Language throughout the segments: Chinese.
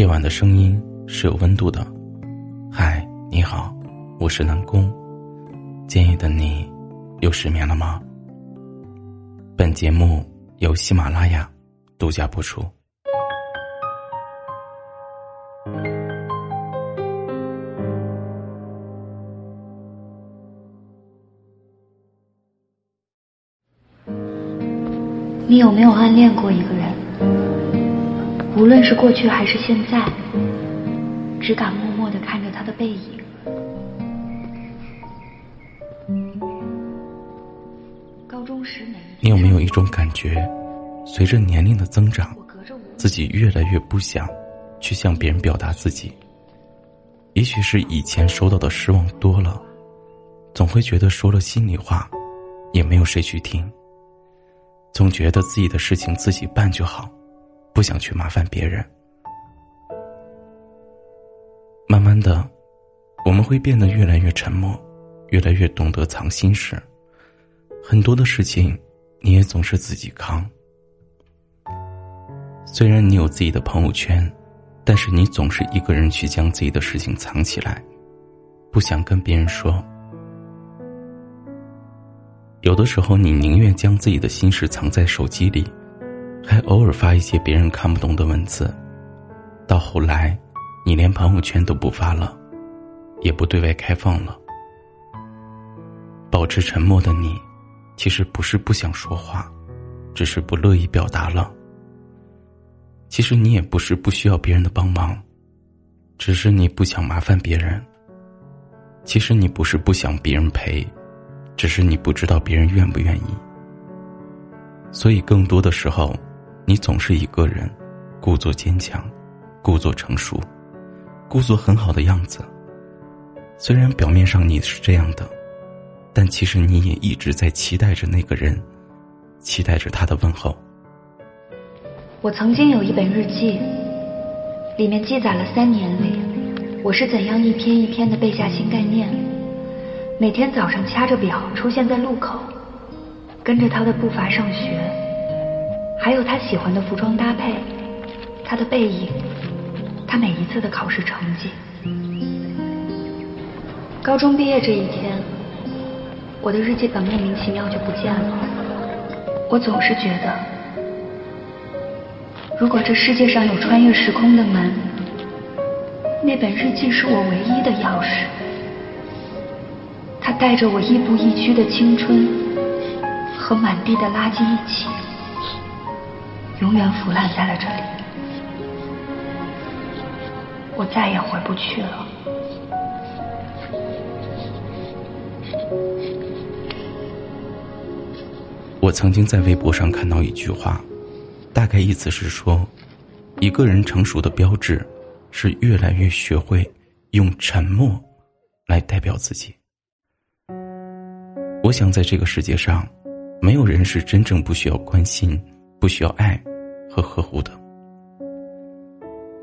夜晚的声音是有温度的。嗨，你好，我是南宫。建议的你，又失眠了吗？本节目由喜马拉雅独家播出。你有没有暗恋过一个人？无论是过去还是现在，只敢默默的看着他的背影。高中时，你有没有一种感觉，随着年龄的增长，自己越来越不想去向别人表达自己？也许是以前收到的失望多了，总会觉得说了心里话，也没有谁去听。总觉得自己的事情自己办就好，不想去麻烦别人。慢慢的，我们会变得越来越沉默，越来越懂得藏心事。很多的事情，你也总是自己扛。虽然你有自己的朋友圈，但是你总是一个人去将自己的事情藏起来，不想跟别人说。有的时候，你宁愿将自己的心事藏在手机里，还偶尔发一些别人看不懂的文字。到后来，你连朋友圈都不发了，也不对外开放了。保持沉默的你，其实不是不想说话，只是不乐意表达了。其实你也不是不需要别人的帮忙，只是你不想麻烦别人。其实你不是不想别人陪。只是你不知道别人愿不愿意，所以更多的时候，你总是一个人，故作坚强，故作成熟，故作很好的样子。虽然表面上你是这样的，但其实你也一直在期待着那个人，期待着他的问候。我曾经有一本日记，里面记载了三年里，我是怎样一篇一篇的背下新概念。每天早上掐着表出现在路口，跟着他的步伐上学，还有他喜欢的服装搭配，他的背影，他每一次的考试成绩。高中毕业这一天，我的日记本莫名其妙就不见了。我总是觉得，如果这世界上有穿越时空的门，那本日记是我唯一的钥匙。它带着我亦步亦趋的青春和满地的垃圾一起，永远腐烂在了这里。我再也回不去了。我曾经在微博上看到一句话，大概意思是说，一个人成熟的标志，是越来越学会用沉默来代表自己。我想，在这个世界上，没有人是真正不需要关心、不需要爱和呵护的，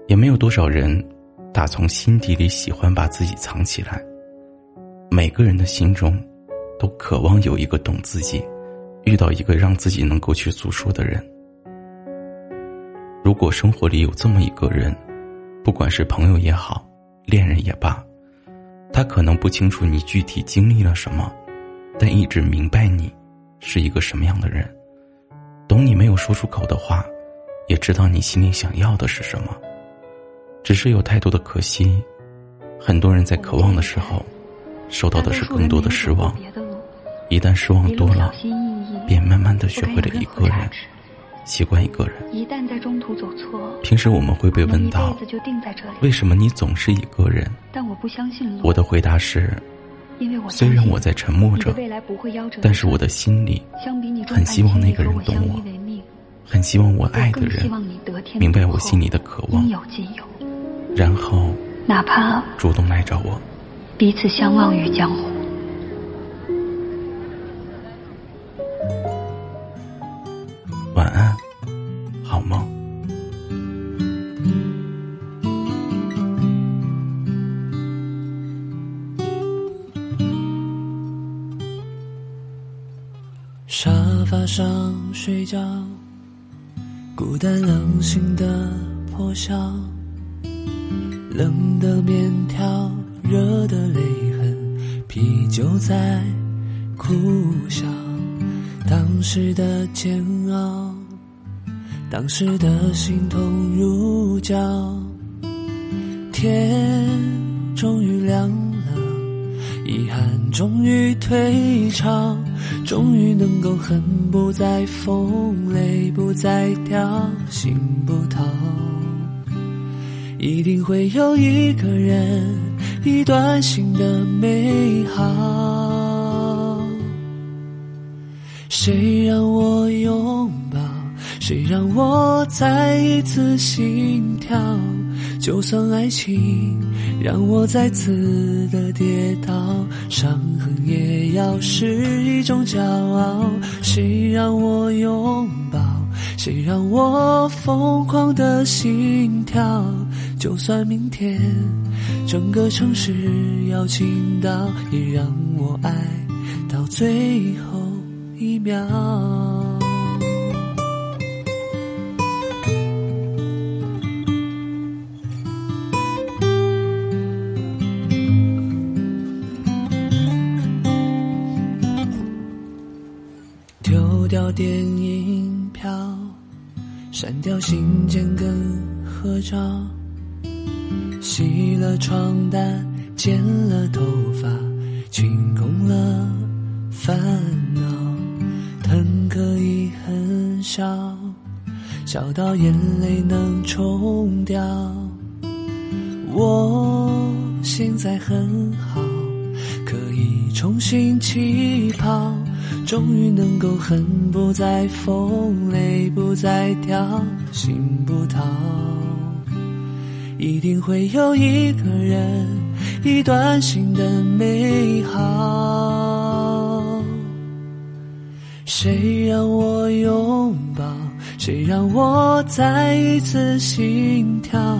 也没有多少人打从心底里喜欢把自己藏起来。每个人的心中，都渴望有一个懂自己，遇到一个让自己能够去诉说的人。如果生活里有这么一个人，不管是朋友也好，恋人也罢，他可能不清楚你具体经历了什么。但一直明白你是一个什么样的人，懂你没有说出口的话，知道你心里想要的是什么。只是有太多的可惜，很多人在渴望的时候，收到的是更多的失望。一旦失望多了，便慢慢的学会了一个人，习惯一个人。一旦在中途走错，平时我们会被问到，为什么你总是一个人？但我不相信我的回答是。虽然我在沉默着，但是我的心里很希望那个人懂我，很希望我爱的人明白我心里的渴望，然后哪怕主动来找我，彼此相忘于江湖。晚安，好梦。沙发上睡觉，孤单冷醒的破晓，冷的面条，热的泪痕，啤酒在苦笑。当时的煎熬，当时的心痛如胶。天终于亮了，遗憾终于退潮，终于能够恨不再疯，泪不再掉，心不逃。一定会有一个人，一段新的美好。谁让我拥抱？谁让我再一次心跳？就算爱情让我再次的跌倒，伤痕也要是一种骄傲。谁让我拥抱？谁让我疯狂的心跳？就算明天整个城市要倾倒，也让我爱到最后一秒。删掉信件跟合照，洗了床单，剪了头发，清空了烦恼，疼可以很小，小到眼泪能冲掉。我现在很好，可以重新起跑。终于能够恨不再疯，泪不再掉，心不逃。一定会有一个人，一段新的美好。谁让我拥抱？谁让我再一次心跳？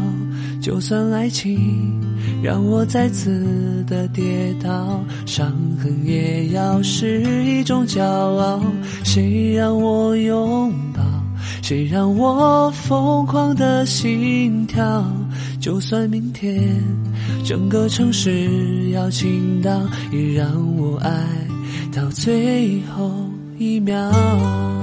就算爱情让我再次的跌倒，伤痕也要是一种骄傲。谁让我拥抱？谁让我疯狂的心跳？就算明天整个城市要倾倒，也让我爱到最后一秒。